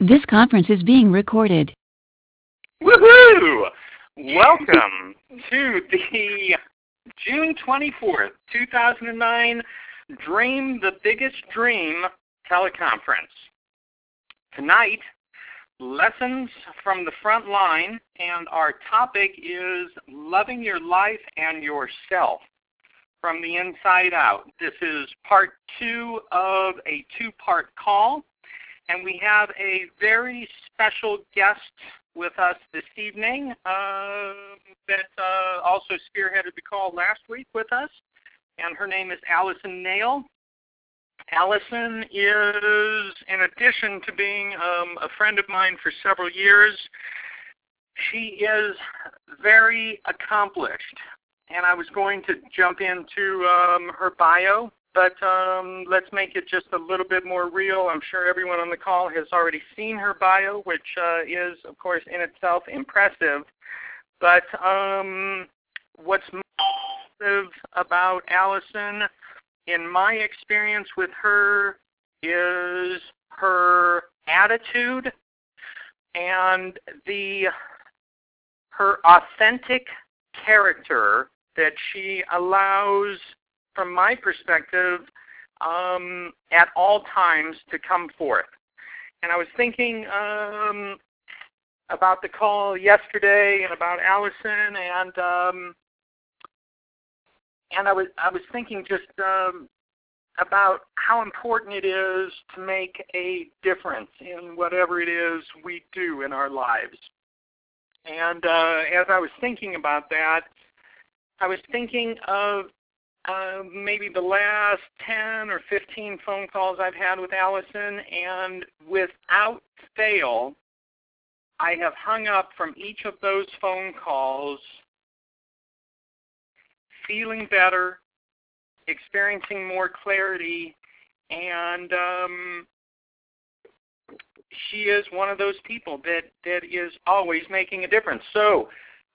This conference is being recorded. Woohoo! Welcome to the June 24th, 2009 Dream the Biggest Dream teleconference. Tonight, lessons from the front line, and our topic is loving your life and yourself from the inside out. This is part two of a two part call, and we have a very special guest with us this evening uh, that uh, also spearheaded the call last week with us, and her name is Allison Nail. Allison is, in addition to being um, a friend of mine for several years, she is very accomplished. And I was going to jump into um, her bio, but um, let's make it just a little bit more real. I'm sure everyone on the call has already seen her bio, which uh, is, of course, in itself impressive. But um, what's impressive about Allison in my experience with her is her attitude and the her authentic character that she allows from my perspective um, at all times to come forth and i was thinking um, about the call yesterday and about allison and um, and I was I was thinking just um, about how important it is to make a difference in whatever it is we do in our lives. And uh, as I was thinking about that, I was thinking of uh, maybe the last 10 or 15 phone calls I've had with Allison, and without fail, I have hung up from each of those phone calls feeling better, experiencing more clarity, and um, she is one of those people that that is always making a difference. So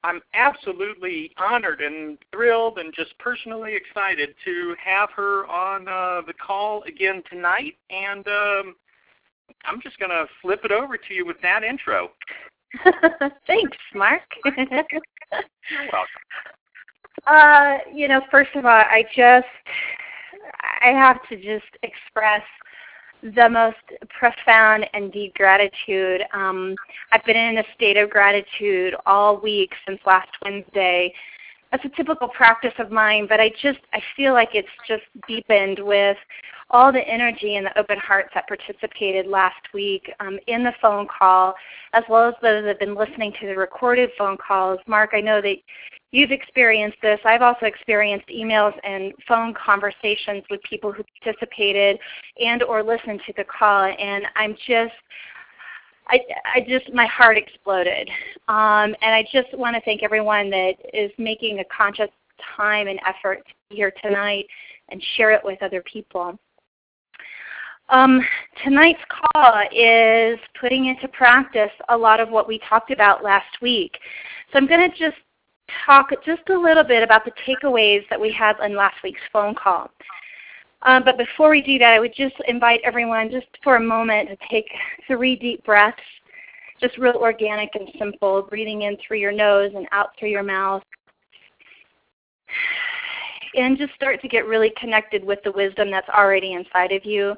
I'm absolutely honored and thrilled and just personally excited to have her on uh, the call again tonight. And um, I'm just going to flip it over to you with that intro. Thanks, Mark. You're welcome. Uh, you know, first of all, I just I have to just express the most profound and deep gratitude. Um, I've been in a state of gratitude all week since last Wednesday. That's a typical practice of mine, but I just I feel like it's just deepened with all the energy and the open hearts that participated last week um, in the phone call, as well as those that have been listening to the recorded phone calls. Mark, I know that you've experienced this. I've also experienced emails and phone conversations with people who participated and or listened to the call, and I'm just I, I just my heart exploded, um, and I just want to thank everyone that is making a conscious time and effort here tonight and share it with other people. Um, tonight's call is putting into practice a lot of what we talked about last week. So I'm going to just talk just a little bit about the takeaways that we had on last week's phone call. Um, but before we do that, I would just invite everyone just for a moment to take three deep breaths, just real organic and simple, breathing in through your nose and out through your mouth. And just start to get really connected with the wisdom that's already inside of you.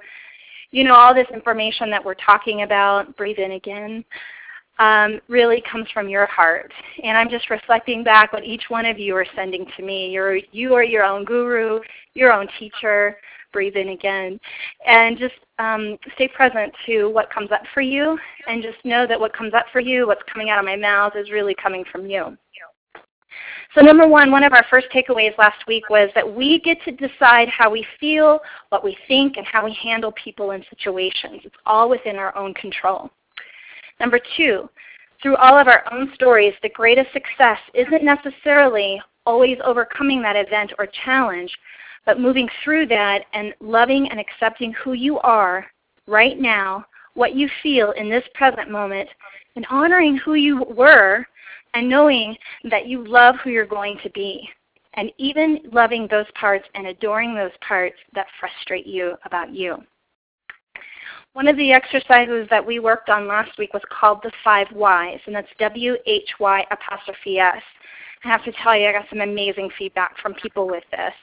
You know, all this information that we're talking about, breathe in again um, really comes from your heart. And I'm just reflecting back what each one of you are sending to me. You're, you are your own guru, your own teacher. Breathe in again. And just um, stay present to what comes up for you. And just know that what comes up for you, what's coming out of my mouth, is really coming from you. So, number one, one of our first takeaways last week was that we get to decide how we feel, what we think, and how we handle people and situations. It's all within our own control. Number two, through all of our own stories, the greatest success isn't necessarily always overcoming that event or challenge, but moving through that and loving and accepting who you are right now, what you feel in this present moment, and honoring who you were and knowing that you love who you're going to be. And even loving those parts and adoring those parts that frustrate you about you. One of the exercises that we worked on last week was called the five whys, and that's W-H-Y apostrophe S. I have to tell you, I got some amazing feedback from people with this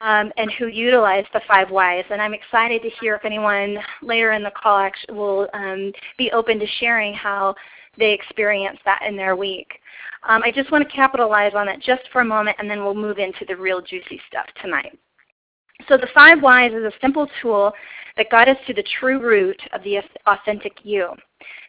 um, and who utilize the five whys. And I'm excited to hear if anyone later in the call actually will um, be open to sharing how they experience that in their week. Um, I just want to capitalize on it just for a moment, and then we'll move into the real juicy stuff tonight. So the five whys is a simple tool that got us to the true root of the authentic you.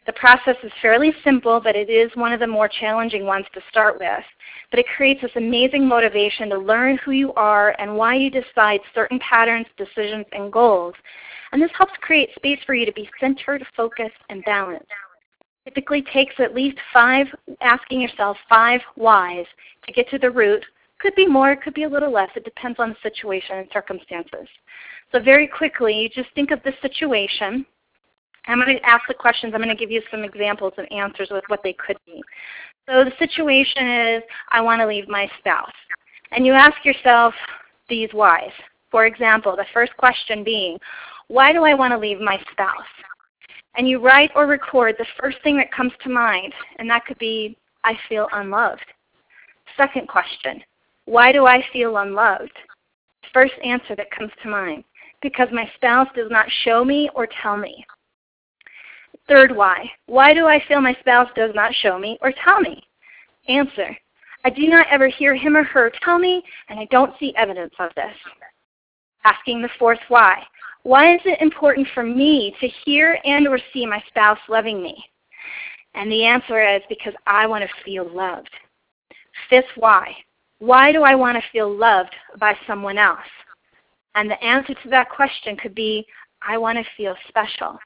The process is fairly simple, but it is one of the more challenging ones to start with. But it creates this amazing motivation to learn who you are and why you decide certain patterns, decisions, and goals. And this helps create space for you to be centered, focused, and balanced. Typically takes at least five, asking yourself five whys to get to the root. It could be more, it could be a little less. It depends on the situation and circumstances. So very quickly, you just think of the situation I'm going to ask the questions. I'm going to give you some examples and answers with what they could be. So the situation is, I want to leave my spouse. And you ask yourself these whys. For example, the first question being, why do I want to leave my spouse? And you write or record the first thing that comes to mind, and that could be, I feel unloved. Second question, why do I feel unloved? First answer that comes to mind, because my spouse does not show me or tell me. Third why. Why do I feel my spouse does not show me or tell me? Answer. I do not ever hear him or her tell me, and I don't see evidence of this. Asking the fourth why. Why is it important for me to hear and or see my spouse loving me? And the answer is because I want to feel loved. Fifth why. Why do I want to feel loved by someone else? And the answer to that question could be, I want to feel special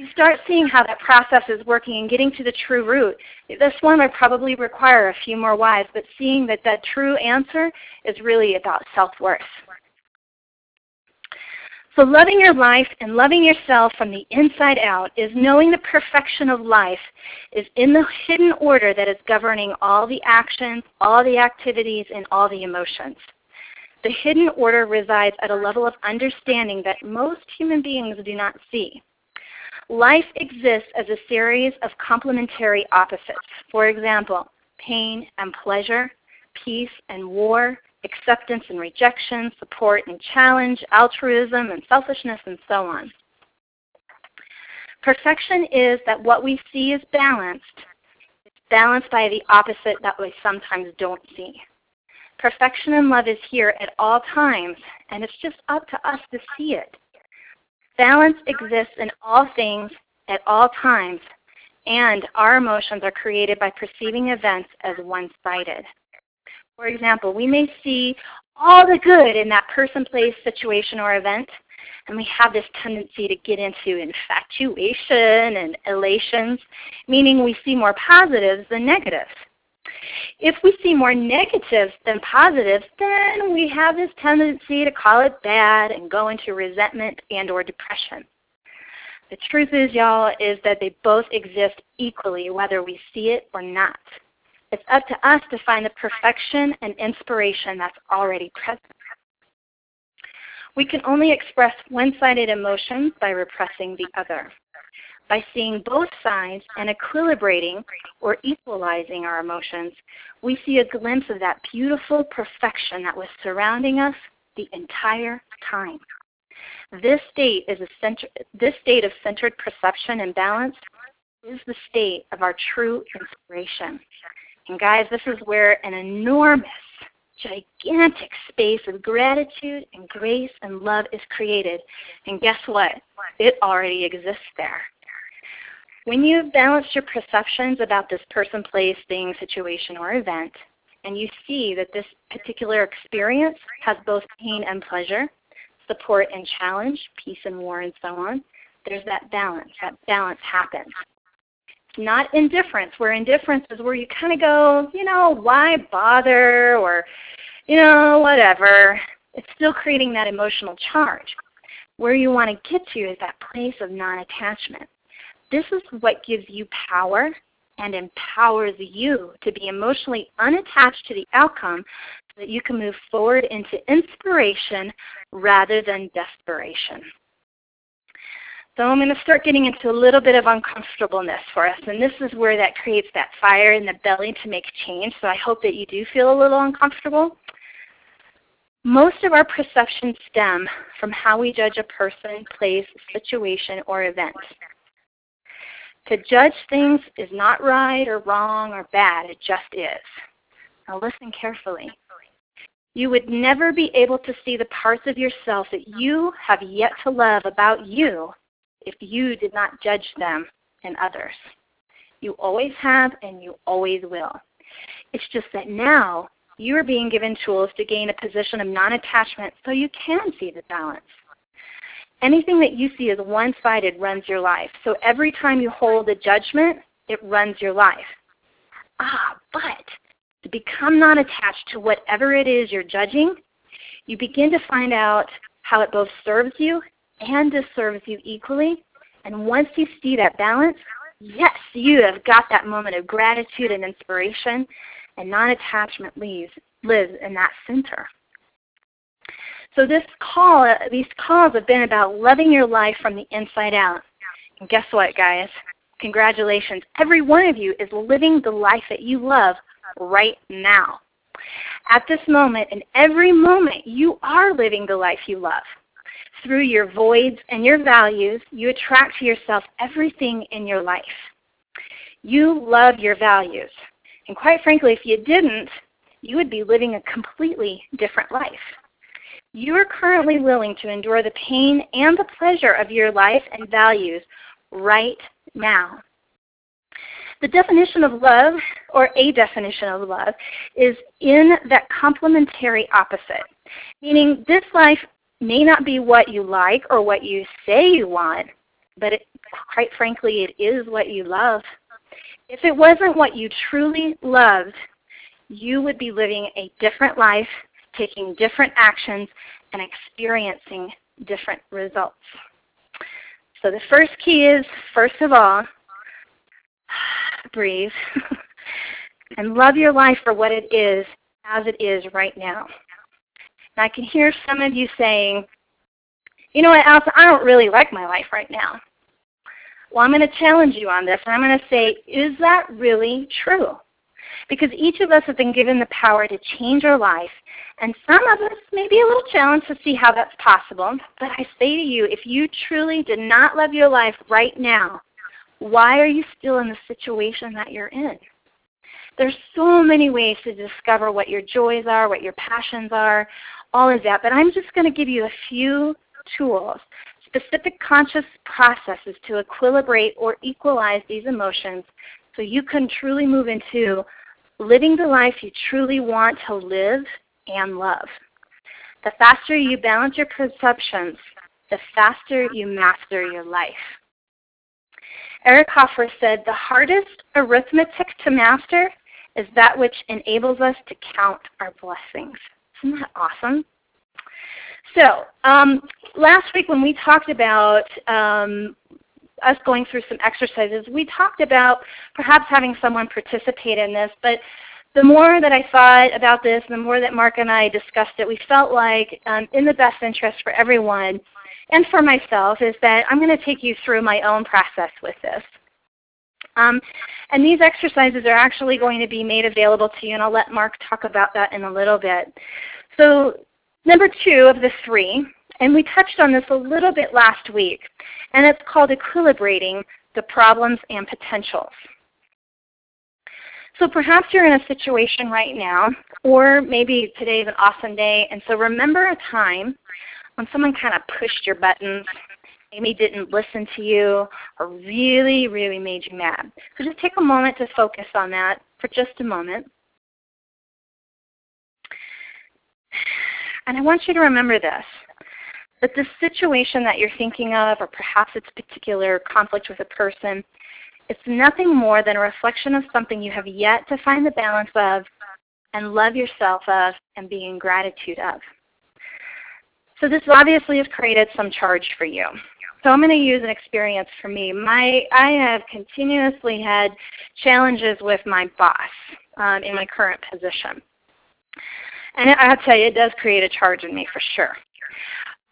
you start seeing how that process is working and getting to the true root. This one would probably require a few more whys, but seeing that that true answer is really about self-worth. So loving your life and loving yourself from the inside out is knowing the perfection of life is in the hidden order that is governing all the actions, all the activities, and all the emotions. The hidden order resides at a level of understanding that most human beings do not see. Life exists as a series of complementary opposites. For example, pain and pleasure, peace and war, acceptance and rejection, support and challenge, altruism and selfishness, and so on. Perfection is that what we see is balanced. It's balanced by the opposite that we sometimes don't see. Perfection and love is here at all times, and it's just up to us to see it. Balance exists in all things at all times, and our emotions are created by perceiving events as one-sided. For example, we may see all the good in that person, place, situation, or event, and we have this tendency to get into infatuation and elations, meaning we see more positives than negatives. If we see more negatives than positives, then we have this tendency to call it bad and go into resentment and or depression. The truth is, y'all, is that they both exist equally whether we see it or not. It's up to us to find the perfection and inspiration that's already present. We can only express one-sided emotions by repressing the other. By seeing both sides and equilibrating or equalizing our emotions, we see a glimpse of that beautiful perfection that was surrounding us the entire time. This state, is a center, this state of centered perception and balance is the state of our true inspiration. And guys, this is where an enormous, gigantic space of gratitude and grace and love is created. And guess what? It already exists there. When you've balanced your perceptions about this person, place, thing, situation, or event, and you see that this particular experience has both pain and pleasure, support and challenge, peace and war, and so on, there's that balance. That balance happens. Not indifference, where indifference is where you kind of go, you know, why bother, or, you know, whatever. It's still creating that emotional charge. Where you want to get to is that place of non-attachment. This is what gives you power and empowers you to be emotionally unattached to the outcome so that you can move forward into inspiration rather than desperation. So I'm going to start getting into a little bit of uncomfortableness for us. And this is where that creates that fire in the belly to make change. So I hope that you do feel a little uncomfortable. Most of our perceptions stem from how we judge a person, place, situation, or event. To judge things is not right or wrong or bad, it just is. Now listen carefully. You would never be able to see the parts of yourself that you have yet to love about you if you did not judge them and others. You always have and you always will. It's just that now you are being given tools to gain a position of non attachment so you can see the balance. Anything that you see as one sided runs your life. So every time you hold a judgment, it runs your life. Ah, but to become non attached to whatever it is you're judging, you begin to find out how it both serves you and disserves you equally. And once you see that balance, yes, you have got that moment of gratitude and inspiration, and non attachment lives, lives in that center. So this call, these calls have been about loving your life from the inside out. And guess what, guys? Congratulations. Every one of you is living the life that you love right now. At this moment, in every moment, you are living the life you love. Through your voids and your values, you attract to yourself everything in your life. You love your values. And quite frankly, if you didn't, you would be living a completely different life. You are currently willing to endure the pain and the pleasure of your life and values right now. The definition of love, or a definition of love, is in that complementary opposite, meaning this life may not be what you like or what you say you want, but it, quite frankly, it is what you love. If it wasn't what you truly loved, you would be living a different life, taking different actions, and experiencing different results. So the first key is, first of all, breathe and love your life for what it is as it is right now. And I can hear some of you saying, you know what, Alison, I don't really like my life right now. Well, I'm going to challenge you on this, and I'm going to say, is that really true? Because each of us have been given the power to change our life, and some of us may be a little challenged to see how that's possible. But I say to you, if you truly did not love your life right now, why are you still in the situation that you're in? There's so many ways to discover what your joys are, what your passions are, all of that. But I'm just going to give you a few tools, specific conscious processes to equilibrate or equalize these emotions so you can truly move into living the life you truly want to live and love. The faster you balance your perceptions, the faster you master your life. Eric Hoffer said, The hardest arithmetic to master is that which enables us to count our blessings. Isn't that awesome? So, um, last week when we talked about um, us going through some exercises, we talked about perhaps having someone participate in this, but the more that I thought about this, the more that Mark and I discussed it, we felt like um, in the best interest for everyone and for myself is that I'm going to take you through my own process with this. Um, and these exercises are actually going to be made available to you, and I'll let Mark talk about that in a little bit. So number two of the three, and we touched on this a little bit last week, and it's called equilibrating the problems and potentials. So perhaps you're in a situation right now, or maybe today is an awesome day, and so remember a time when someone kind of pushed your buttons, maybe didn't listen to you, or really, really made you mad. So just take a moment to focus on that for just a moment. And I want you to remember this that the situation that you're thinking of, or perhaps it's a particular conflict with a person, it's nothing more than a reflection of something you have yet to find the balance of and love yourself of and be in gratitude of. So this obviously has created some charge for you. So I'm going to use an experience for me. My I have continuously had challenges with my boss um, in my current position, and I'll tell you, it does create a charge in me for sure.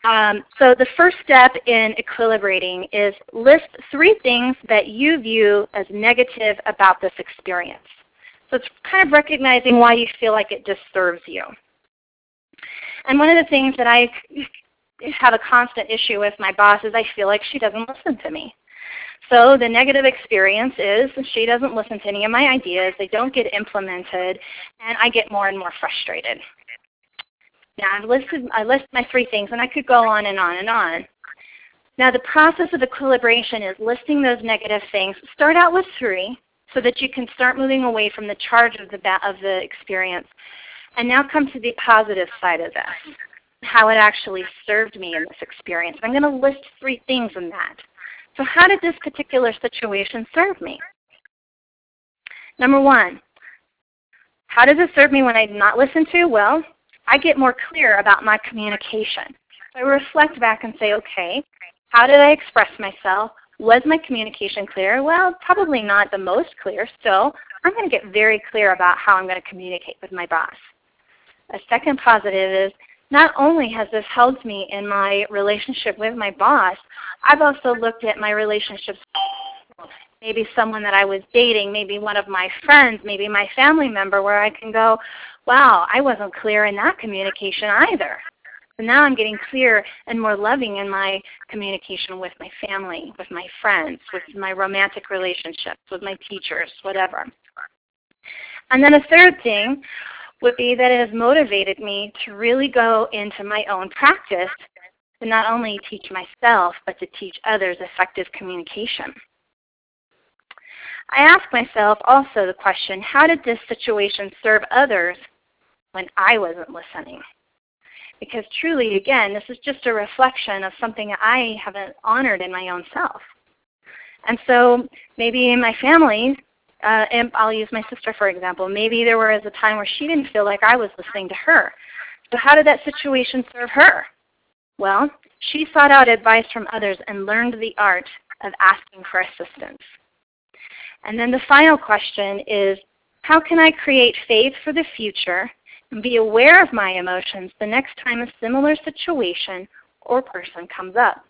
Um, so the first step in equilibrating is list three things that you view as negative about this experience. So it's kind of recognizing why you feel like it disturbs you. And one of the things that I have a constant issue with my boss is I feel like she doesn't listen to me. So the negative experience is she doesn't listen to any of my ideas, they don't get implemented, and I get more and more frustrated. Now I've listed I list my three things and I could go on and on and on. Now the process of equilibration is listing those negative things. Start out with three so that you can start moving away from the charge of the of the experience. And now come to the positive side of this. How it actually served me in this experience. I'm going to list three things in that. So how did this particular situation serve me? Number one, how does it serve me when I did not listen to? Well, I get more clear about my communication. I reflect back and say, okay, how did I express myself? Was my communication clear? Well, probably not the most clear. Still, I'm going to get very clear about how I'm going to communicate with my boss. A second positive is not only has this helped me in my relationship with my boss, I've also looked at my relationships maybe someone that I was dating, maybe one of my friends, maybe my family member, where I can go, wow, I wasn't clear in that communication either. So now I'm getting clear and more loving in my communication with my family, with my friends, with my romantic relationships, with my teachers, whatever. And then a third thing would be that it has motivated me to really go into my own practice to not only teach myself, but to teach others effective communication. I ask myself also the question, how did this situation serve others when I wasn't listening? Because truly, again, this is just a reflection of something I haven't honored in my own self. And so maybe in my family, uh, and I'll use my sister for example, maybe there was a time where she didn't feel like I was listening to her. So how did that situation serve her? Well, she sought out advice from others and learned the art of asking for assistance. And then the final question is, how can I create faith for the future and be aware of my emotions the next time a similar situation or person comes up?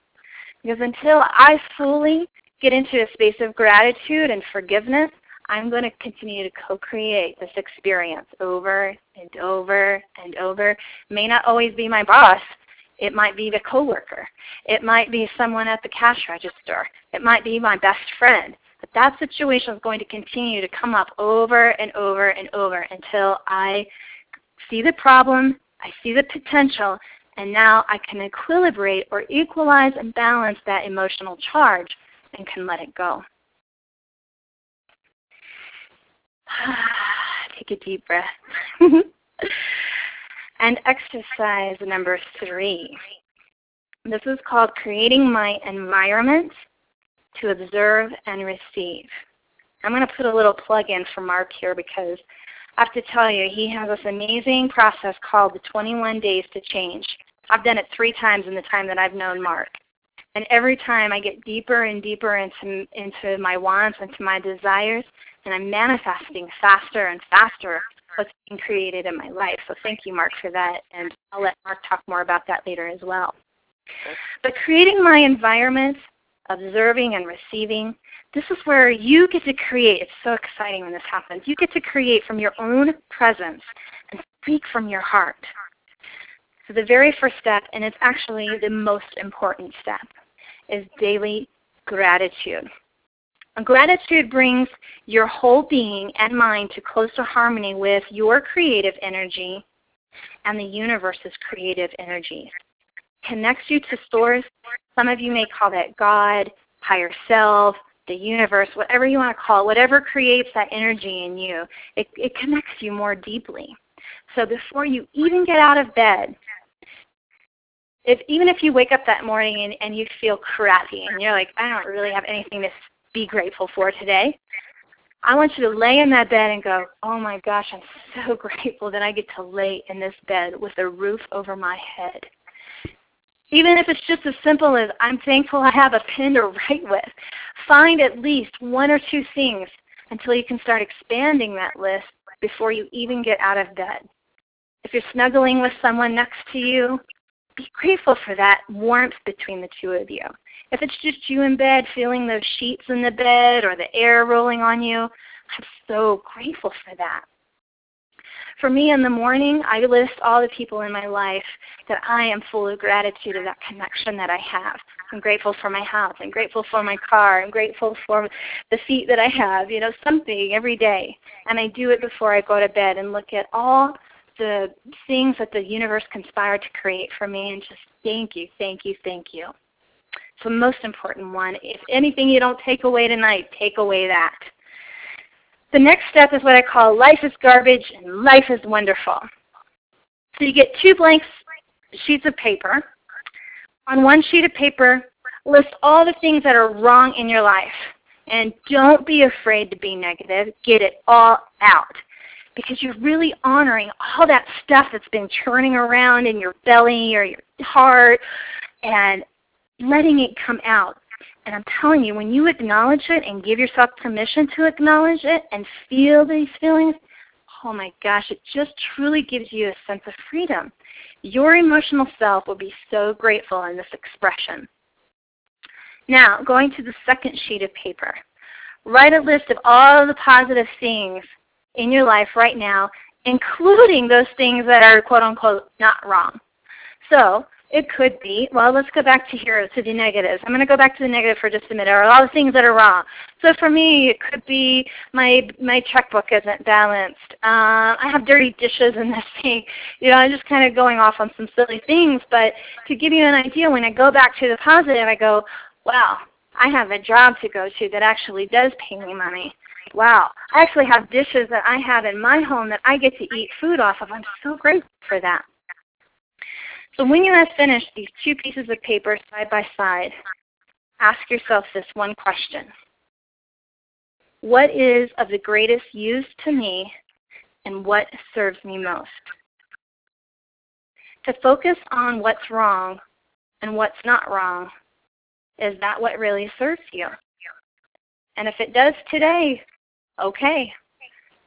Because until I fully get into a space of gratitude and forgiveness, I'm going to continue to co-create this experience over and over and over. May not always be my boss. It might be the coworker. It might be someone at the cash register. It might be my best friend. But that situation is going to continue to come up over and over and over until I see the problem, I see the potential, and now I can equilibrate or equalize and balance that emotional charge and can let it go. Take a deep breath. and exercise number three. This is called creating my environment to observe and receive. I'm going to put a little plug in for Mark here because I have to tell you, he has this amazing process called the 21 Days to Change. I've done it three times in the time that I've known Mark. And every time I get deeper and deeper into, into my wants, into my desires, and I'm manifesting faster and faster what's being created in my life. So thank you, Mark, for that. And I'll let Mark talk more about that later as well. But creating my environment observing and receiving. This is where you get to create. It's so exciting when this happens. You get to create from your own presence and speak from your heart. So the very first step, and it's actually the most important step, is daily gratitude. Gratitude brings your whole being and mind to closer harmony with your creative energy and the universe's creative energy connects you to source. Some of you may call that God, higher self, the universe, whatever you want to call it, whatever creates that energy in you, it, it connects you more deeply. So before you even get out of bed, if even if you wake up that morning and, and you feel crappy and you're like, I don't really have anything to be grateful for today, I want you to lay in that bed and go, oh my gosh, I'm so grateful that I get to lay in this bed with a roof over my head. Even if it's just as simple as I'm thankful I have a pen to write with. Find at least one or two things until you can start expanding that list before you even get out of bed. If you're snuggling with someone next to you, be grateful for that warmth between the two of you. If it's just you in bed feeling those sheets in the bed or the air rolling on you, I'm so grateful for that. For me in the morning, I list all the people in my life that I am full of gratitude of that connection that I have. I'm grateful for my house. I'm grateful for my car. I'm grateful for the feet that I have, you know, something every day. And I do it before I go to bed and look at all the things that the universe conspired to create for me and just thank you, thank you, thank you. The most important one. If anything you don't take away tonight, take away that. The next step is what I call life is garbage and life is wonderful. So you get two blank sheets of paper. On one sheet of paper, list all the things that are wrong in your life. And don't be afraid to be negative. Get it all out because you're really honoring all that stuff that's been churning around in your belly or your heart and letting it come out. And I'm telling you, when you acknowledge it and give yourself permission to acknowledge it and feel these feelings, oh my gosh, it just truly gives you a sense of freedom. Your emotional self will be so grateful in this expression. Now, going to the second sheet of paper, write a list of all the positive things in your life right now, including those things that are quote unquote not wrong. So it could be, well, let's go back to here, to the negatives. I'm going to go back to the negative for just a minute, or all the things that are wrong. So for me, it could be my my checkbook isn't balanced. Uh, I have dirty dishes in this sink. You know, I'm just kind of going off on some silly things. But to give you an idea, when I go back to the positive, I go, wow, I have a job to go to that actually does pay me money wow, I actually have dishes that I have in my home that I get to eat food off of. I'm so grateful for that. So when you have finished these two pieces of paper side by side, ask yourself this one question. What is of the greatest use to me and what serves me most? To focus on what's wrong and what's not wrong, is that what really serves you? And if it does today, okay.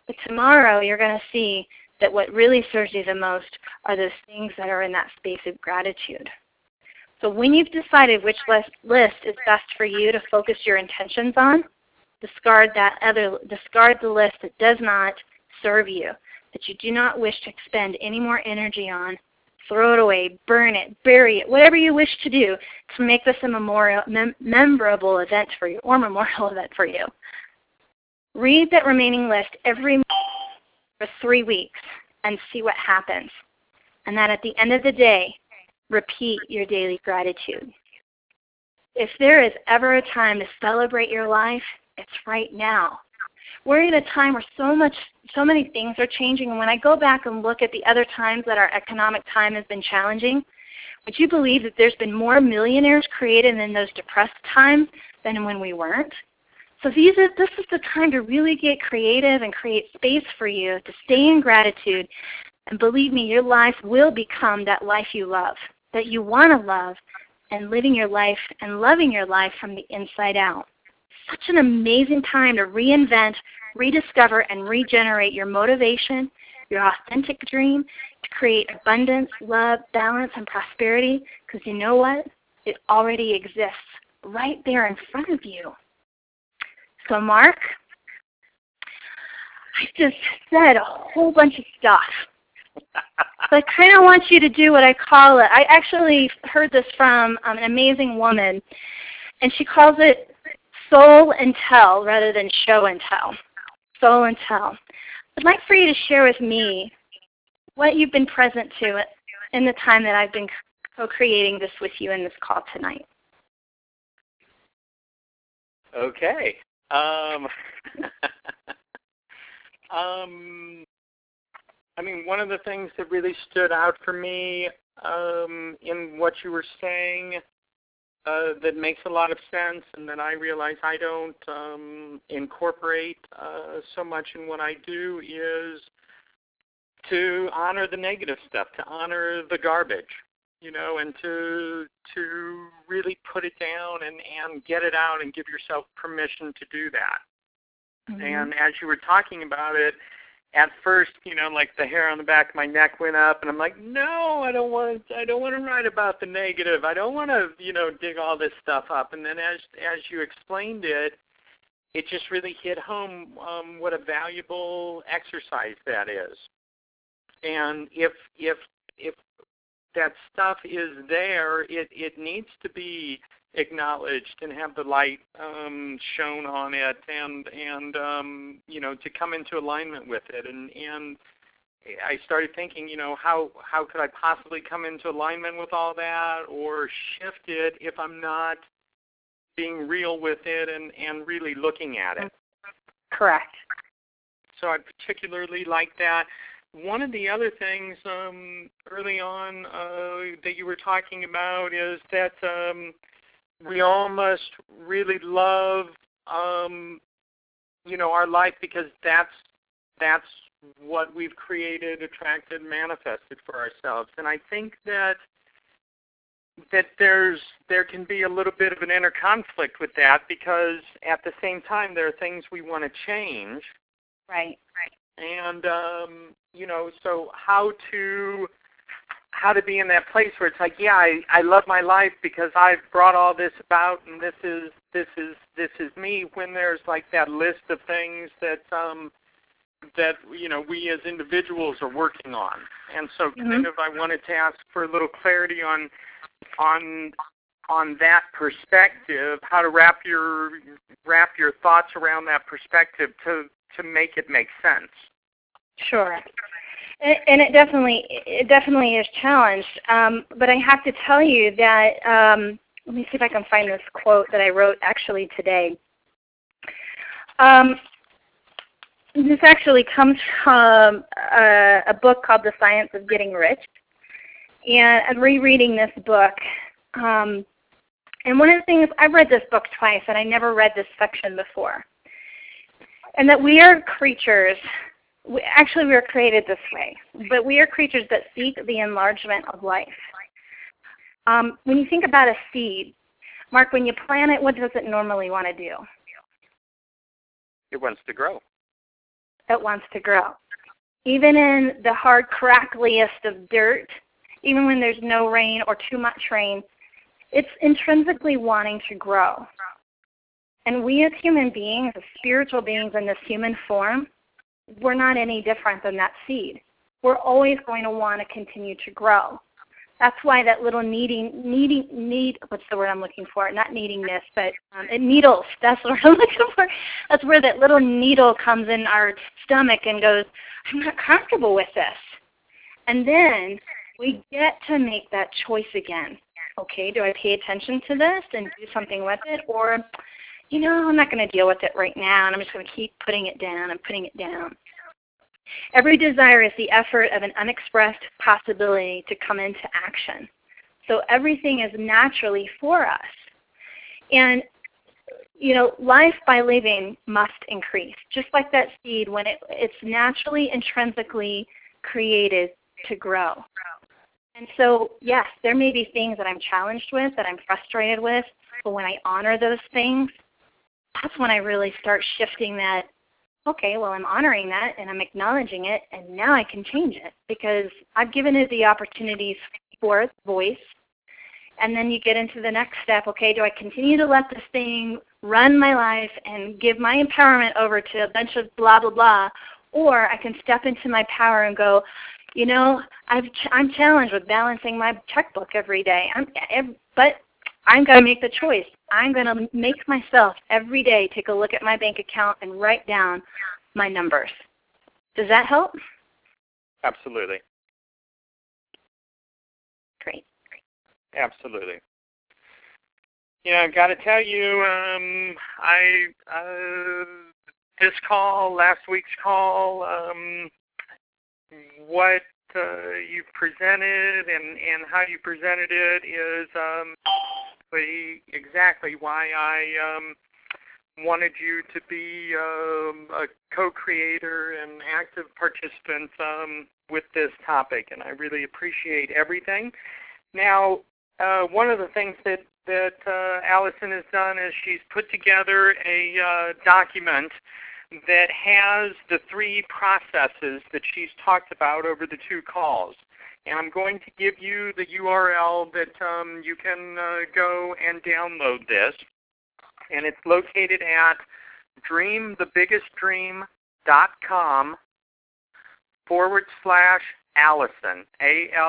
But tomorrow you're going to see that what really serves you the most are those things that are in that space of gratitude. So when you've decided which list, is best for you to focus your intentions on, discard that other discard the list that does not serve you, that you do not wish to expend any more energy on. Throw it away, burn it, bury it, whatever you wish to do to make this a memorial, mem- memorable event for you or memorial event for you. Read that remaining list every for three weeks and see what happens. And then at the end of the day, repeat your daily gratitude. If there is ever a time to celebrate your life, it's right now. We're in a time where so much so many things are changing and when I go back and look at the other times that our economic time has been challenging, would you believe that there's been more millionaires created in those depressed times than when we weren't? So these are, this is the time to really get creative and create space for you to stay in gratitude. And believe me, your life will become that life you love, that you want to love, and living your life and loving your life from the inside out. Such an amazing time to reinvent, rediscover, and regenerate your motivation, your authentic dream, to create abundance, love, balance, and prosperity. Because you know what? It already exists right there in front of you. So, Mark, I just said a whole bunch of stuff. so I kind of want you to do what I call it. I actually heard this from um, an amazing woman, and she calls it soul and tell rather than show and tell. Soul and tell. I'd like for you to share with me what you've been present to in the time that I've been co-creating this with you in this call tonight. Okay. Um, um, I mean, one of the things that really stood out for me um, in what you were saying uh, that makes a lot of sense, and that I realize I don't um, incorporate uh, so much in what I do is to honor the negative stuff, to honor the garbage you know, and to to really put it down and and get it out and give yourself permission to do that. Mm-hmm. And as you were talking about it, at first, you know, like the hair on the back of my neck went up, and I'm like, no, I don't want, I don't want to write about the negative. I don't want to, you know, dig all this stuff up. And then as as you explained it, it just really hit home um, what a valuable exercise that is. And if if if that stuff is there, it it needs to be acknowledged and have the light um, shown on it, and and um, you know to come into alignment with it. And and I started thinking, you know, how how could I possibly come into alignment with all that, or shift it if I'm not being real with it and and really looking at it. Correct. So I particularly like that. One of the other things um, early on uh, that you were talking about is that um, we all must really love, um, you know, our life because that's that's what we've created, attracted, manifested for ourselves. And I think that that there's there can be a little bit of an inner conflict with that because at the same time there are things we want to change. Right. Right. And um, you know, so how to how to be in that place where it's like, yeah, I, I love my life because I've brought all this about and this is this is this is me when there's like that list of things that um that you know we as individuals are working on. And so mm-hmm. kind of I wanted to ask for a little clarity on on on that perspective, how to wrap your wrap your thoughts around that perspective to to make it make sense. Sure. And it definitely, it definitely is challenged. Um, but I have to tell you that. Um, let me see if I can find this quote that I wrote actually today. Um, this actually comes from a, a, book called The Science of Getting Rich. And I'm rereading this book. Um, and one of the things, I've read this book twice, and I never read this section before. And that we are creatures we, actually we are created this way, but we are creatures that seek the enlargement of life. Um, when you think about a seed, Mark, when you plant it, what does it normally want to do? It wants to grow. It wants to grow. Even in the hard, crackliest of dirt, even when there's no rain or too much rain, it's intrinsically wanting to grow. And we as human beings, as spiritual beings in this human form, we're not any different than that seed. We're always going to want to continue to grow. That's why that little needing, needing, need, what's the word I'm looking for? Not needingness, but um, it needles. That's what I'm looking for. That's where that little needle comes in our stomach and goes, I'm not comfortable with this. And then we get to make that choice again. Okay, do I pay attention to this and do something with it? Or you know, I'm not going to deal with it right now, and I'm just going to keep putting it down and putting it down. Every desire is the effort of an unexpressed possibility to come into action. So everything is naturally for us. And, you know, life by living must increase. Just like that seed, when it, it's naturally, intrinsically created to grow. And so, yes, there may be things that I'm challenged with, that I'm frustrated with, but when I honor those things, that's when I really start shifting that. Okay, well, I'm honoring that and I'm acknowledging it, and now I can change it because I've given it the opportunities for its voice. And then you get into the next step. Okay, do I continue to let this thing run my life and give my empowerment over to a bunch of blah blah blah, or I can step into my power and go, you know, I've ch- I'm challenged with balancing my checkbook every day. I'm, but I'm going to make the choice. I'm going to make myself every day take a look at my bank account and write down my numbers. Does that help? Absolutely. Great. Absolutely. You know, I've got to tell you, um, I uh, this call, last week's call, um, what uh, you presented and and how you presented it is um, exactly why I um, wanted you to be um, a co-creator and active participant um, with this topic, and I really appreciate everything. Now, uh, one of the things that that uh, Allison has done is she's put together a uh, document that has the three processes that she's talked about over the two calls. And I'm going to give you the URL that um, you can uh, go and download this. And it's located at dreamthebiggestdream.com forward slash Alison, A-L-I-S-O-N,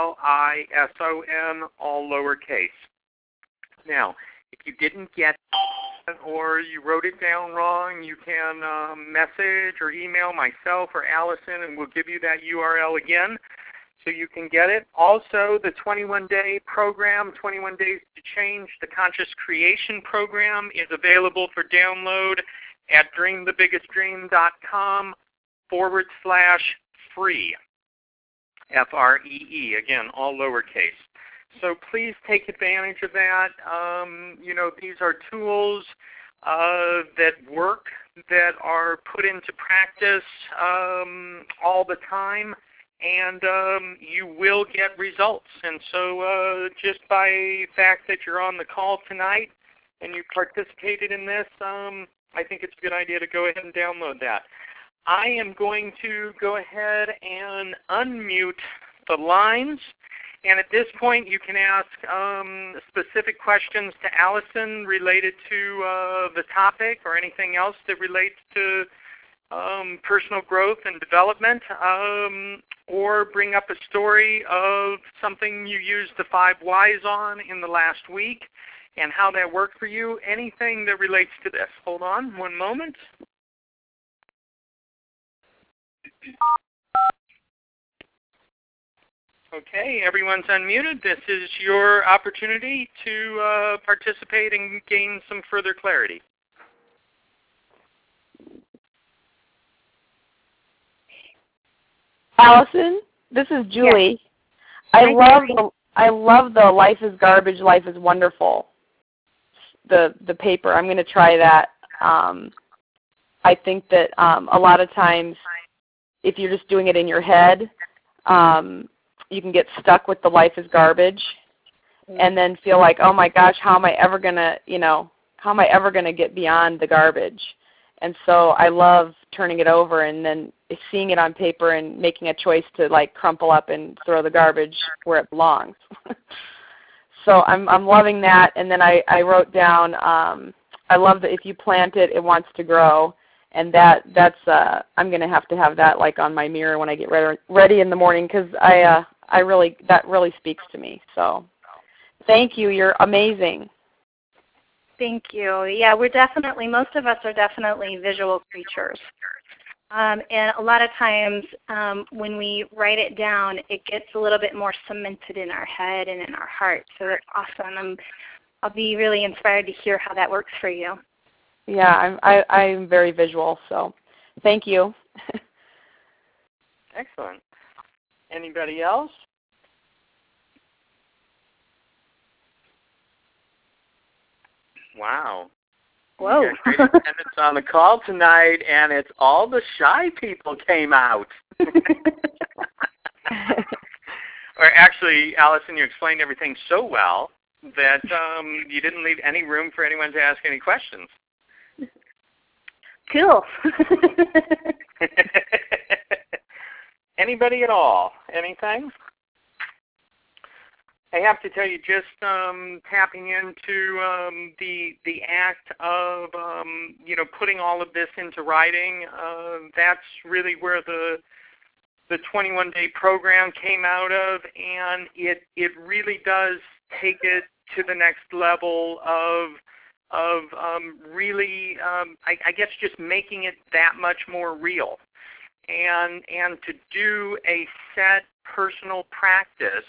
all lowercase. Now, if you didn't get or you wrote it down wrong, you can um, message or email myself or Allison, and we'll give you that URL again so you can get it. Also, the 21-day program, 21 Days to Change, the Conscious Creation program, is available for download at dreamthebiggestdream.com forward slash free. F-R-E-E, again, all lowercase. So please take advantage of that. Um, you know, these are tools uh, that work, that are put into practice um, all the time, and um, you will get results. And so uh, just by the fact that you're on the call tonight and you participated in this, um, I think it's a good idea to go ahead and download that. I am going to go ahead and unmute the lines. And at this point, you can ask um, specific questions to Alison related to uh, the topic or anything else that relates to um, personal growth and development, um, or bring up a story of something you used the five whys on in the last week and how that worked for you. Anything that relates to this. Hold on one moment. Okay, everyone's unmuted. This is your opportunity to uh, participate and gain some further clarity. Alison, this is Julie. Yes. I love the I love the Life is Garbage, Life is Wonderful. The the paper. I'm going to try that. Um, I think that um, a lot of times, if you're just doing it in your head, um, you can get stuck with the Life is Garbage, and then feel like, oh my gosh, how am I ever going to, you know, how am I ever going to get beyond the garbage? And so I love turning it over and then seeing it on paper and making a choice to like crumple up and throw the garbage where it belongs. so I'm I'm loving that. And then I I wrote down um, I love that if you plant it, it wants to grow. And that that's uh, I'm gonna have to have that like on my mirror when I get ready ready in the morning because I uh, I really that really speaks to me. So thank you. You're amazing. Thank you. Yeah, we're definitely, most of us are definitely visual creatures. Um, and a lot of times um, when we write it down, it gets a little bit more cemented in our head and in our heart. So that's awesome. I'm, I'll be really inspired to hear how that works for you. Yeah, I'm I, I'm very visual. So thank you. Excellent. Anybody else? Wow. Whoa. We got great attendance on the call tonight, and it's all the shy people came out. or actually, Alison, you explained everything so well that um, you didn't leave any room for anyone to ask any questions. cool. Anybody at all? Anything? I have to tell you, just um, tapping into um, the the act of um, you know putting all of this into writing. Uh, that's really where the the 21 day program came out of, and it it really does take it to the next level of of um, really, um, I, I guess, just making it that much more real, and and to do a set personal practice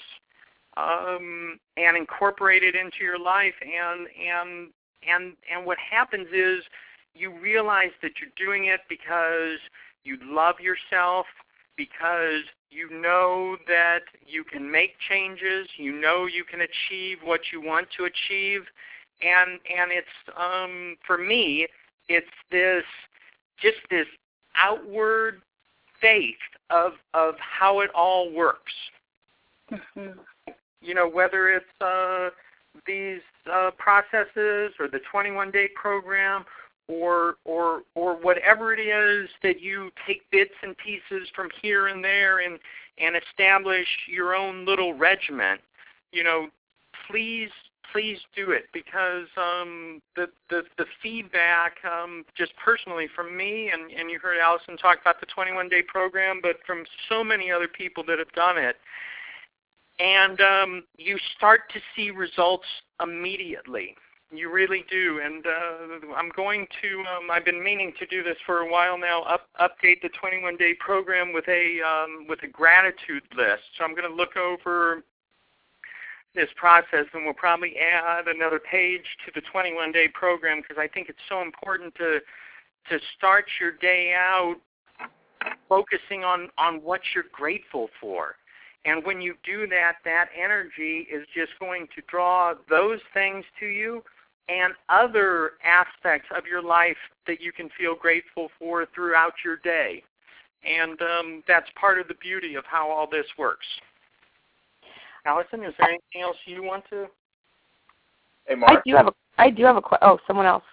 um, and incorporate it into your life. And and and and what happens is you realize that you're doing it because you love yourself, because you know that you can make changes, you know you can achieve what you want to achieve, and and it's um, for me, it's this just this outward faith of of how it all works Mhm. You know, whether it's uh, these uh, processes or the 21 day program or or or whatever whatever it is that you take bits and pieces from here and there and and establish your own little regiment, you know, please please do it because um, the, the the feedback um, just personally from me and and you heard Alison talk about the 21 day program, but from so many other people that have done it, and um, you start to see results immediately. You really do, and uh, I'm going to. Um, I've been meaning to do this for a while now. Up, update the 21 day program with a um, with a gratitude list. So I'm going to look over this process, and we'll probably add another page to the 21 day program because I think it's so important to to start your day out focusing on on what you're grateful for. And when you do that, that energy is just going to draw those things to you and other aspects of your life that you can feel grateful for throughout your day. And um, that's part of the beauty of how all this works. Alison, is there anything else you want to? Hey, Mark. I do have a. I do have a. Qu- oh, someone else.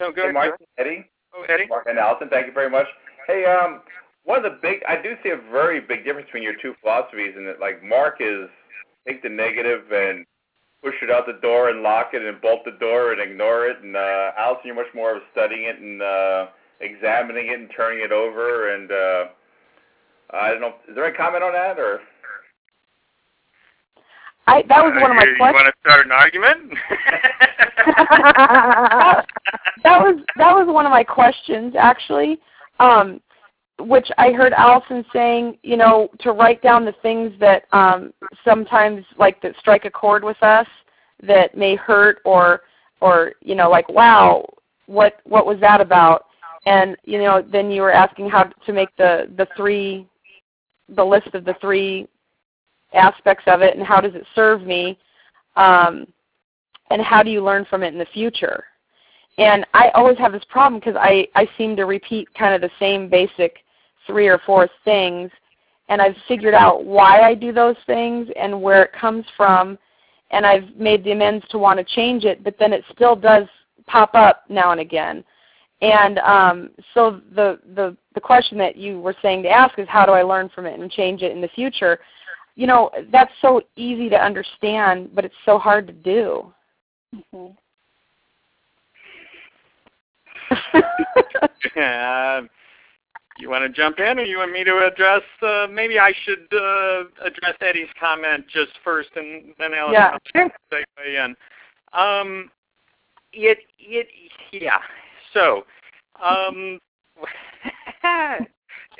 No, go hey, ahead. Mark, Eddie. Oh, Eddie. Mark and Alison, thank you very much. Hey, um, one of the big, I do see a very big difference between your two philosophies, in that like Mark is take the negative and push it out the door and lock it and bolt the door and ignore it, and uh, Alison, you're much more of studying it and uh, examining it and turning it over. And uh, I don't know, is there any comment on that or? I that was one of my Uh, you questions. want to start an argument? that was that was one of my questions actually, um, which I heard Alison saying, you know, to write down the things that um, sometimes like that strike a chord with us that may hurt or or you know like wow what what was that about? And you know then you were asking how to make the the three the list of the three aspects of it and how does it serve me um, and how do you learn from it in the future and i always have this problem because i i seem to repeat kind of the same basic three or four things and i've figured out why i do those things and where it comes from and i've made the amends to want to change it but then it still does pop up now and again and um, so the, the the question that you were saying to ask is how do I learn from it and change it in the future? You know, that's so easy to understand, but it's so hard to do. Mhm. Uh, you want to jump in, or you want me to address? Uh, maybe I should uh, address Eddie's comment just first, and then Ellen Yeah, will segue in. Um, it it yeah. So, um,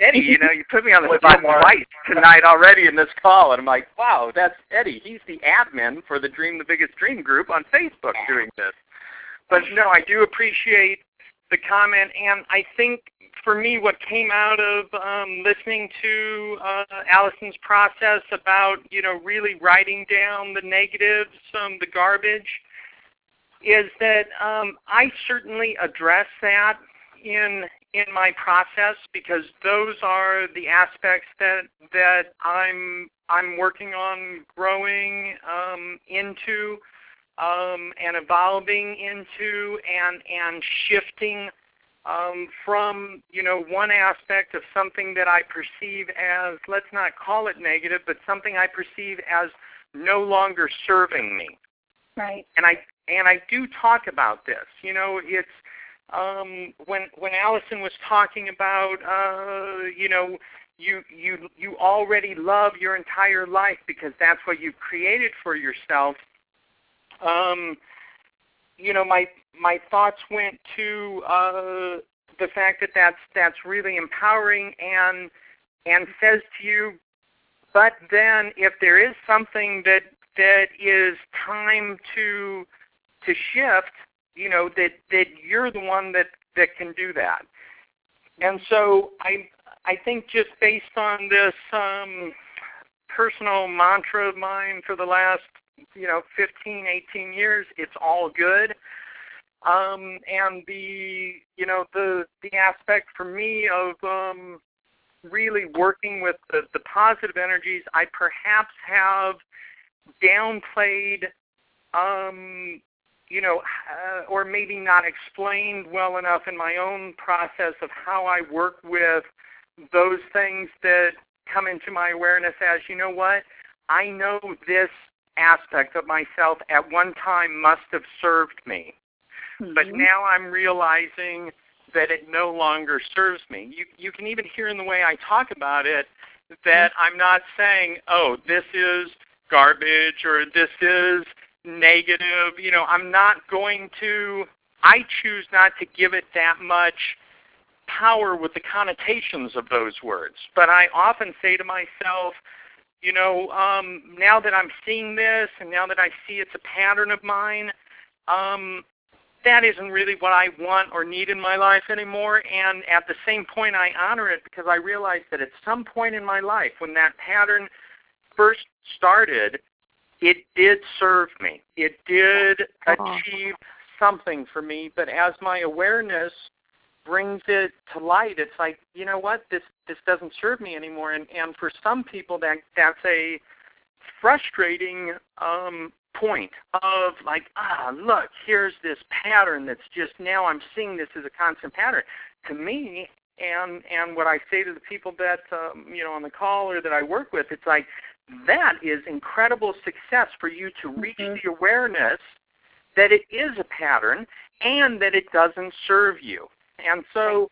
Eddie, you know, you put me on the What's spot up, twice tonight already in this call, and I'm like, wow, that's Eddie. He's the admin for the Dream the Biggest Dream group on Facebook doing this. But no, I do appreciate the comment, and I think for me, what came out of um, listening to uh, Alison's process about you know really writing down the negatives, um, the garbage, is that um, I certainly address that in in my process because those are the aspects that that I'm I'm working on growing um, into um, and evolving into and and shifting um, from you know one aspect of something that I perceive as let's not call it negative, but something I perceive as no longer serving me. Right. And I and I do talk about this. You know, it's um, when when Alison was talking about uh, you know you you you already love your entire life because that's what you've created for yourself. Um, you know, my my thoughts went to uh, the fact that that's that's really empowering and and says to you, but then if there is something that that is time to to shift, you know that that you're the one that that can do that. And so I I think just based on this um, personal mantra of mine for the last you know 15 18 years it's all good. Um and the you know the the aspect for me of um really working with the the positive energies i perhaps have downplayed um you know, uh, or maybe not explained well enough in my own process of how I work with those things that come into my awareness as, you know what, I know this aspect of myself at one time must have served me. Mm-hmm. But now I'm realizing that it no longer serves me. You you can even hear in the way I talk about it that mm-hmm. I'm not saying, "Oh, this is garbage" or "this is negative." You know, I'm not going to I choose not to give it that much power with the connotations of those words. But I often say to myself, you know, um, now that I'm seeing this and now that I see it's a pattern of mine, um, that isn't really what I want or need in my life anymore. And at the same point, I honor it because I realize that at some point in my life, when that pattern first started, it did serve me. It did achieve something for me. But as my awareness brings it to light, it's like, you know what, this this doesn't serve me anymore. And and for some people, that that's a frustrating um, point of like, ah, look, here's this pattern that's just now I'm seeing this as a constant pattern. To me, and and what I say to the people that um, you know on the call or that I work with, it's like that is incredible success for you to reach mm-hmm. the awareness that it is a pattern and that it doesn't serve you. And so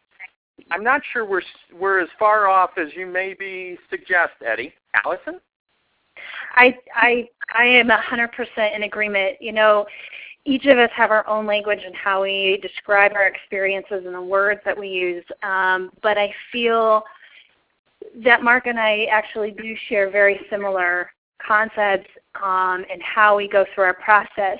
I'm not sure we're we're as far off as you maybe suggest, Eddie. Alison? I I I am 100% in agreement. You know, each of us have our own language and how we describe our experiences and the words that we use. Um, but I feel that Mark and I actually do share very similar concepts um, and how we go through our process.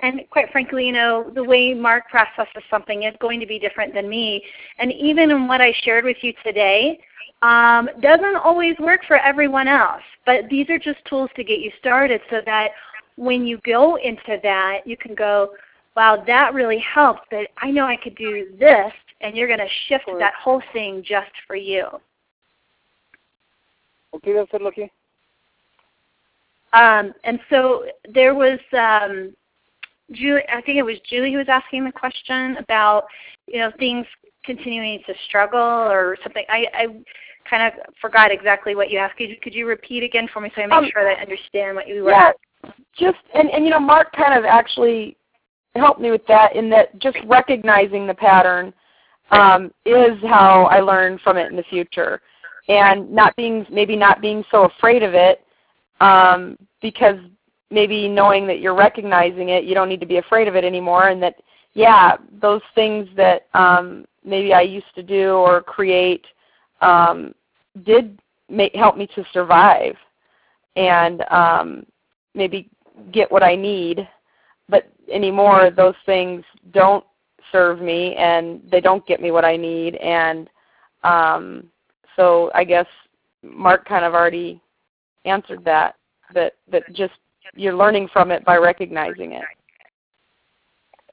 And quite frankly, you know, the way Mark processes something is going to be different than me. And even in what I shared with you today, um, doesn't always work for everyone else. But these are just tools to get you started so that when you go into that, you can go, wow, that really helped, but I know I could do this, and you're going to shift that whole thing just for you. Okay, that's it, Lucky. Um, and so there was um, Julie, I think it was Julie who was asking the question about you know things continuing to struggle or something. I, I kind of forgot exactly what you asked. Could you, could you repeat again for me so I make um, sure that I understand what you were? Yeah, just and and you know Mark kind of actually helped me with that in that just recognizing the pattern um, is how I learn from it in the future, and not being maybe not being so afraid of it um, because maybe knowing that you're recognizing it, you don't need to be afraid of it anymore, and that yeah, those things that um, maybe I used to do or create um, did make, help me to survive and um, maybe get what I need. But anymore, those things don't serve me and they don't get me what I need. And um, so I guess Mark kind of already answered that. That that just you're learning from it by recognizing it.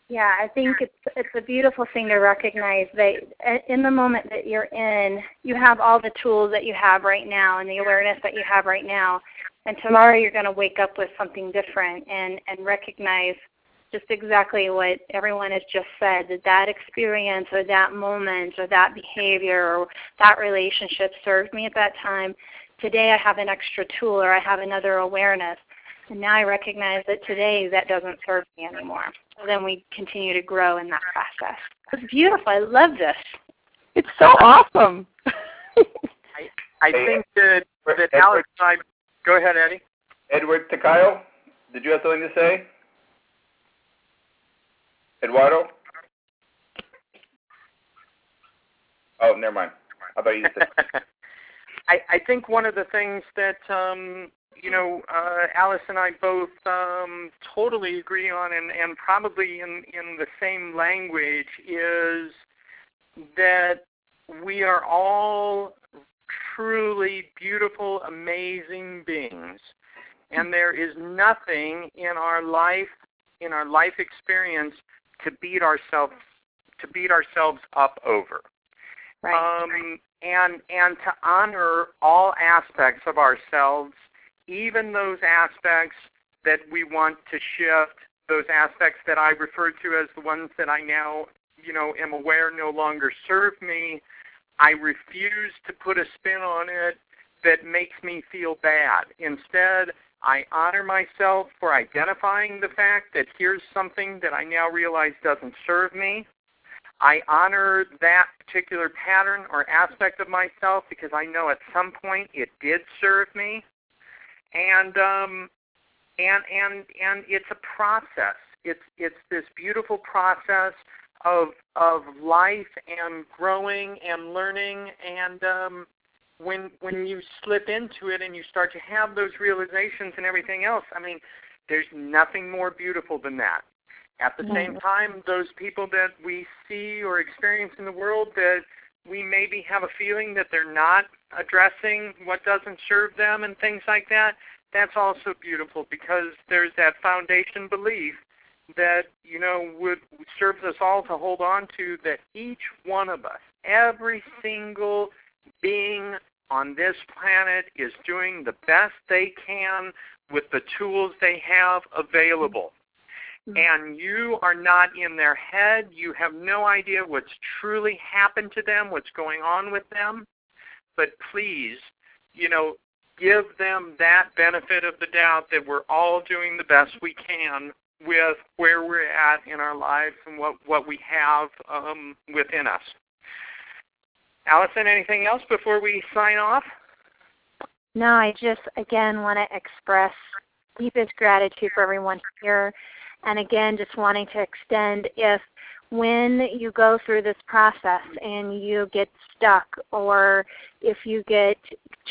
Yeah, I think it's it's a beautiful thing to recognize that in the moment that you're in, you have all the tools that you have right now and the awareness that you have right now. And tomorrow you're going to wake up with something different and and recognize just exactly what everyone has just said that that experience or that moment or that behavior or that relationship served me at that time. Today I have an extra tool or I have another awareness and now I recognize that today that doesn't serve me anymore. So then we continue to grow in that process. It's beautiful. I love this. It's so awesome. I, I think that, that Alex I, go ahead, Eddie. Edward Takayo, did you have something to say? Eduardo? Oh, never mind. How about you? I, I think one of the things that um, you know, uh, Alice and I both um, totally agree on, and, and probably in, in the same language, is that we are all truly beautiful, amazing beings, and there is nothing in our life, in our life experience, to beat ourselves to beat ourselves up over. Right. Um, and and to honor all aspects of ourselves even those aspects that we want to shift those aspects that I referred to as the ones that I now, you know, am aware no longer serve me, I refuse to put a spin on it that makes me feel bad. Instead, I honor myself for identifying the fact that here's something that I now realize doesn't serve me. I honor that particular pattern or aspect of myself because I know at some point it did serve me. And um and and and it's a process. It's it's this beautiful process of of life and growing and learning and um when when you slip into it and you start to have those realizations and everything else, I mean, there's nothing more beautiful than that. At the same time, those people that we see or experience in the world that we maybe have a feeling that they're not addressing what doesn't serve them and things like that, that's also beautiful because there's that foundation belief that, you know, would serves us all to hold on to that each one of us, every single being on this planet is doing the best they can with the tools they have available. Mm-hmm. And you are not in their head. You have no idea what's truly happened to them, what's going on with them. But please, you know, give them that benefit of the doubt that we're all doing the best we can with where we're at in our lives and what, what we have um, within us. Alison, anything else before we sign off? No, I just again want to express deepest gratitude for everyone here. And again, just wanting to extend if when you go through this process and you get stuck or if you get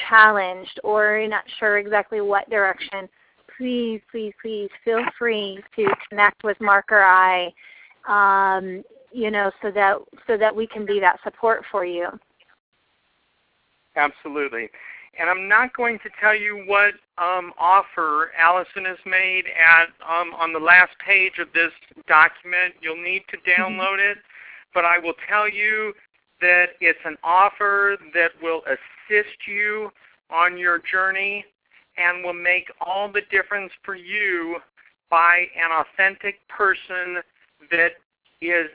challenged or you're not sure exactly what direction, please, please, please feel free to connect with Mark or I. Um, you know, so that so that we can be that support for you. Absolutely. And I'm not going to tell you what um, offer Alison has made at um, on the last page of this document. You'll need to mm-hmm. download it, but I will tell you that it's an offer that will assist you on your journey and will make all the difference for you by an authentic person that is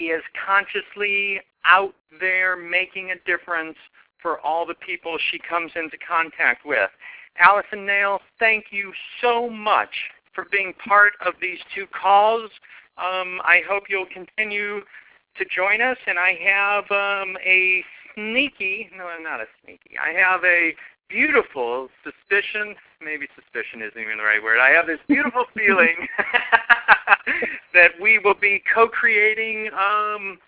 is consciously out there making a difference for all the people she comes into contact with. Alison Nail, thank you so much for being part of these two calls. Um, I hope you'll continue to join us, and I have um, a sneaky, no, I'm not a sneaky, I have a beautiful suspicion, maybe suspicion isn't even the right word, I have this beautiful feeling that we will be co-creating um,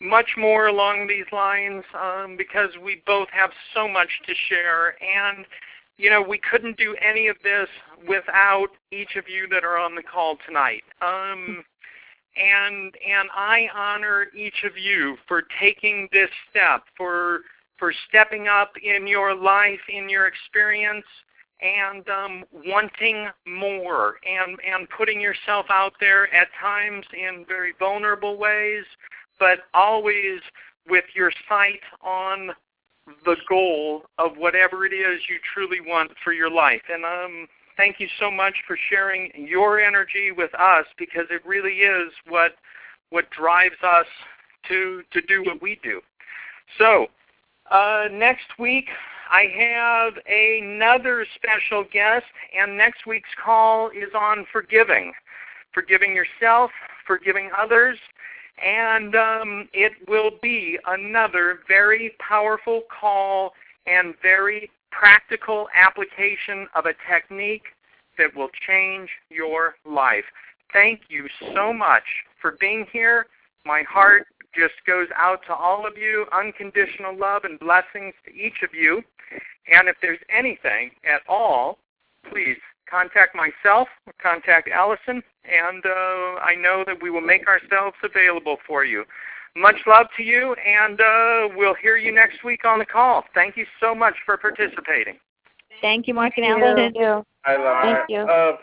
much more along these lines um, because we both have so much to share. And you know we couldn't do any of this without each of you that are on the call tonight. Um, and and I honor each of you for taking this step for for stepping up in your life in your experience and um, wanting more and and putting yourself out there at times in very vulnerable ways but always with your sight on the goal of whatever it is you truly want for your life. And um, thank you so much for sharing your energy with us because it really is what what drives us to to do what we do. So uh, next week I have another special guest, and next week's call is on forgiving, forgiving yourself, forgiving others, and um, it will be another very powerful call and very practical application of a technique that will change your life. Thank you so much for being here. My heart just goes out to all of you. Unconditional love and blessings to each of you. And if there's anything at all, please contact myself, contact Alison, and uh, I know that we will make ourselves available for you. Much love to you, and uh, we'll hear you next week on the call. Thank you so much for participating. Thank you, Mark and Alison. Thank you. I love Thank you. Uh,